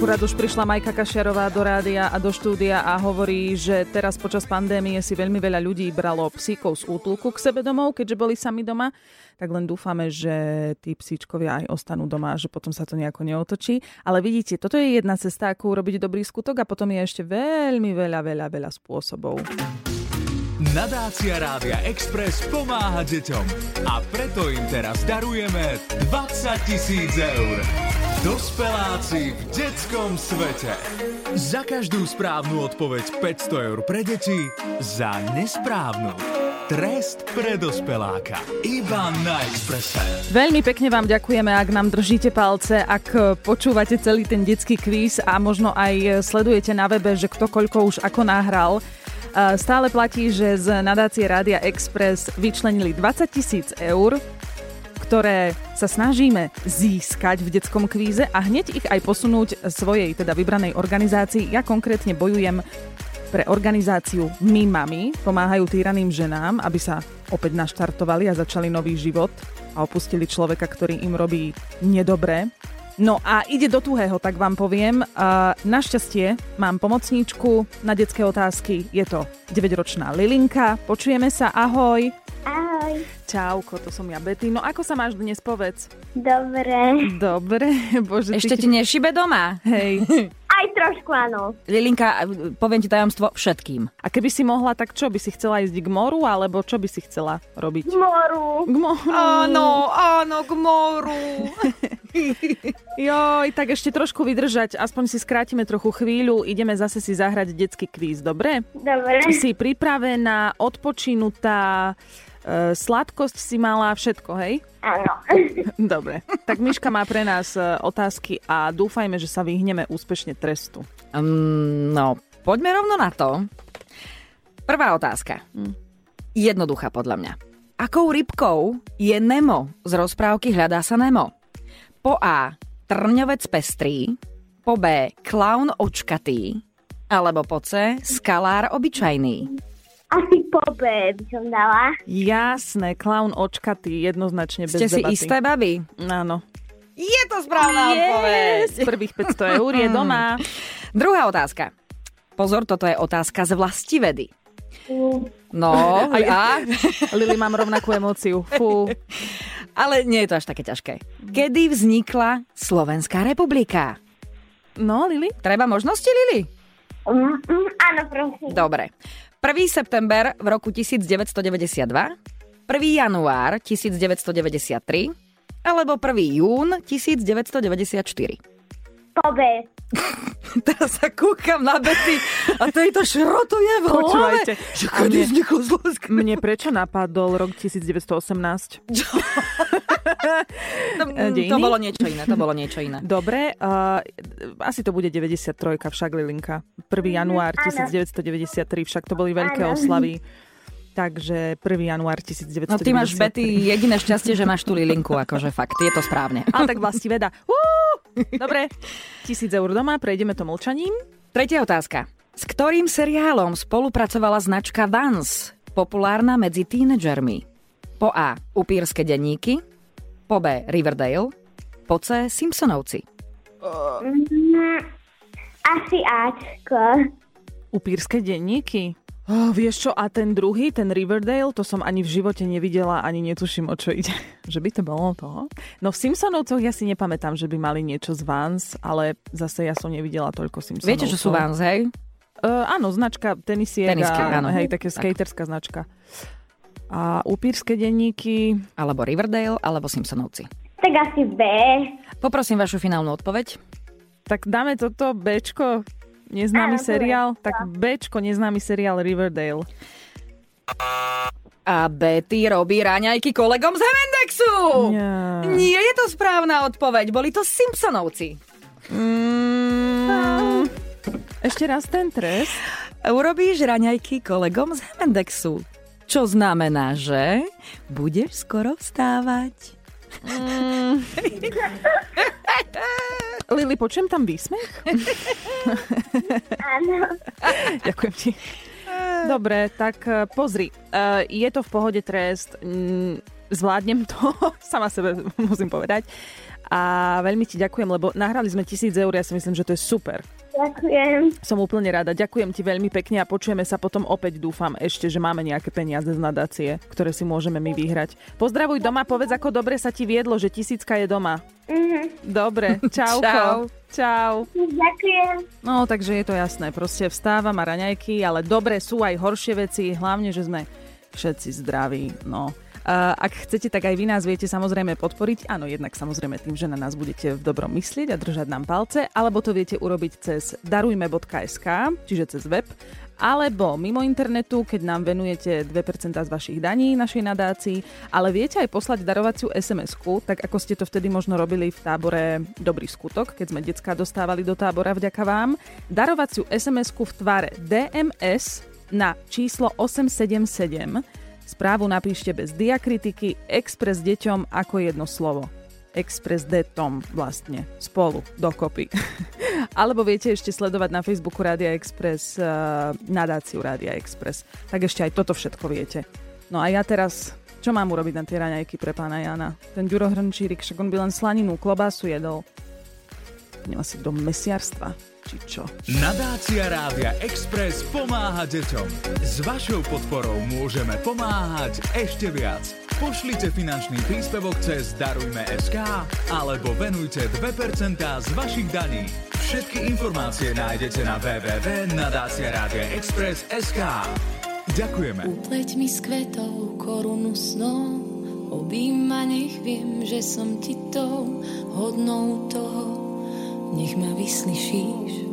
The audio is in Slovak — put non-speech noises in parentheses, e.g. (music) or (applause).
Akurát už prišla Majka Kašiarová do rádia a do štúdia a hovorí, že teraz počas pandémie si veľmi veľa ľudí bralo psíkov z útulku k sebe domov, keďže boli sami doma. Tak len dúfame, že tí psíčkovia aj ostanú doma a že potom sa to nejako neotočí. Ale vidíte, toto je jedna cesta, ako urobiť dobrý skutok a potom je ešte veľmi veľa, veľa, veľa spôsobov. Nadácia Rádia Express pomáha deťom a preto im teraz darujeme 20 tisíc eur. Dospeláci v detskom svete. Za každú správnu odpoveď 500 eur pre deti, za nesprávnu trest pre dospeláka. Iba na Expresse. Veľmi pekne vám ďakujeme, ak nám držíte palce, ak počúvate celý ten detský kvíz a možno aj sledujete na webe, že kto koľko už ako nahral. Stále platí, že z nadácie Rádia Express vyčlenili 20 tisíc eur ktoré sa snažíme získať v detskom kvíze a hneď ich aj posunúť svojej teda vybranej organizácii. Ja konkrétne bojujem pre organizáciu My Mami, pomáhajú týraným ženám, aby sa opäť naštartovali a začali nový život a opustili človeka, ktorý im robí nedobre. No a ide do tuhého, tak vám poviem. Našťastie mám pomocníčku na detské otázky. Je to 9-ročná Lilinka. Počujeme sa, ahoj. Čauko, to som ja Betty. No ako sa máš dnes, povedz? Dobre. Dobre, (laughs) bože. Ešte ty... ti nešibe doma? Hej. (laughs) Aj trošku áno. Lilinka, poviem ti tajomstvo všetkým. A keby si mohla, tak čo? By si chcela ísť k moru, alebo čo by si chcela robiť? K moru. K moru. Áno, áno, k moru. (laughs) Joj, tak ešte trošku vydržať, aspoň si skrátime trochu chvíľu, ideme zase si zahrať detský kvíz, dobre? Dobre. Si pripravená, odpočinutá, sladkosť si mala, všetko, hej? Áno. (laughs) Dobre, tak Miška má pre nás e, otázky a dúfajme, že sa vyhneme úspešne trestu. Um, no, poďme rovno na to. Prvá otázka. Jednoduchá podľa mňa. Akou rybkou je Nemo z rozprávky Hľadá sa Nemo? Po A. Trňovec pestrý, po B. Klaun očkatý, alebo po C. Skalár obyčajný. Asi po B by som dala. Jasné, klaun očkatý, jednoznačne bez Ste si isté, baby? Áno. Je to správna odpoveď. Yes, (laughs) prvých 500 eur je doma. (laughs) Druhá otázka. Pozor, toto je otázka z vlastivedy. Mm, No, (laughs) A ja- a? Lili, mám rovnakú emóciu. Fú. Ale nie je to až také ťažké. Kedy vznikla Slovenská republika? No, Lili? Treba možnosti, Lili? mm, mm, áno, prosím. Dobre. 1. september v roku 1992, 1. január 1993 alebo 1. jún 1994. Po B. (laughs) Teraz sa kúkam na Betty a tejto šrotuje v hlave. Počúvajte, Že kedy mne- vznikla Slovenská Mne prečo napadol rok 1918? (laughs) To, Dejiny? to bolo niečo iné, to bolo niečo iné. Dobre, uh, asi to bude 93, však Lilinka. 1. január áno. 1993, však to boli veľké Áno. oslavy. Takže 1. január 1993. No ty máš, Betty, jediné šťastie, že máš tú Lilinku, akože fakt, je to správne. Ale tak vlasti veda. Uú! Dobre, tisíc eur doma, prejdeme to mlčaním. Tretia otázka. S ktorým seriálom spolupracovala značka Vans, populárna medzi tínedžermi? Po A. Upírske denníky, po B. Riverdale, po C. Simpsonovci. Mm, asi Ačko. Upírske denníky. Oh, vieš čo, a ten druhý, ten Riverdale, to som ani v živote nevidela, ani netuším, o čo ide. (laughs) že by to bolo to? No v Simpsonovcoch ja si nepamätám, že by mali niečo z Vans, ale zase ja som nevidela toľko Simpsonovcov. Viete, že sú Vans, hej? Uh, áno, značka tenisiek Tenisky, áno. hej, také skaterská značka. A upírske denníky, Alebo Riverdale, alebo Simpsonovci. Tak asi B. Poprosím vašu finálnu odpoveď. tak dáme toto Bčko, neznámy Áno, seriál, tak Bčko, neznámy seriál Riverdale. A Betty robí raňajky kolegom z Hemendexu! Ja. Nie je to správna odpoveď, boli to Simpsonovci. Mm, ešte raz ten trest. Urobíš raňajky kolegom z Hemendexu. Čo znamená, že budeš skoro vstávať. (laughs) Lili, počujem tam výsmech? Áno. (laughs) Ďakujem ti. Dobre, tak eh, pozri, eh, je to v pohode trest, zvládnem to, (laughs) sama sebe musím povedať. A veľmi ti ďakujem, lebo nahrali sme tisíc eur, ja si myslím, že to je super. Ďakujem. Som úplne rada. Ďakujem ti veľmi pekne a počujeme sa potom opäť, dúfam, ešte, že máme nejaké peniaze z nadácie, ktoré si môžeme my vyhrať. Pozdravuj doma, povedz, ako dobre sa ti viedlo, že tisícka je doma. Mhm. Dobre, (laughs) čauko. Čau. Čau. Ďakujem. No, takže je to jasné. Proste vstávam a raňajky, ale dobre sú aj horšie veci, hlavne, že sme všetci zdraví. No. Uh, ak chcete, tak aj vy nás viete samozrejme podporiť. Áno, jednak samozrejme tým, že na nás budete v dobrom myslieť a držať nám palce, alebo to viete urobiť cez darujme.sk, čiže cez web, alebo mimo internetu, keď nám venujete 2% z vašich daní našej nadácii, ale viete aj poslať darovaciu SMS-ku, tak ako ste to vtedy možno robili v tábore Dobrý skutok, keď sme decka dostávali do tábora vďaka vám. Darovaciu SMS-ku v tvare DMS na číslo 877. Správu napíšte bez diakritiky, Express deťom ako jedno slovo. Express detom vlastne, spolu, dokopy. (laughs) Alebo viete ešte sledovať na Facebooku Rádia Express uh, nadáciu Rádia Express. Tak ešte aj toto všetko viete. No a ja teraz, čo mám urobiť na tie raňajky pre pána Jana? Ten Ďuro však on by len slaninu, klobásu jedol. Nie asi do mesiarstva, či čo? Nadácia Rádia Express pomáha deťom. S vašou podporou môžeme pomáhať ešte viac. Pošlite finančný príspevok cez Darujme.sk alebo venujte 2% z vašich daní. Všetky informácie nájdete na www.nadáciaradiaexpress.sk Ďakujeme. Upleť mi s kvetou korunu snou, objíma nech viem, že som ti tou hodnou toho. Nech ma vyslyšíš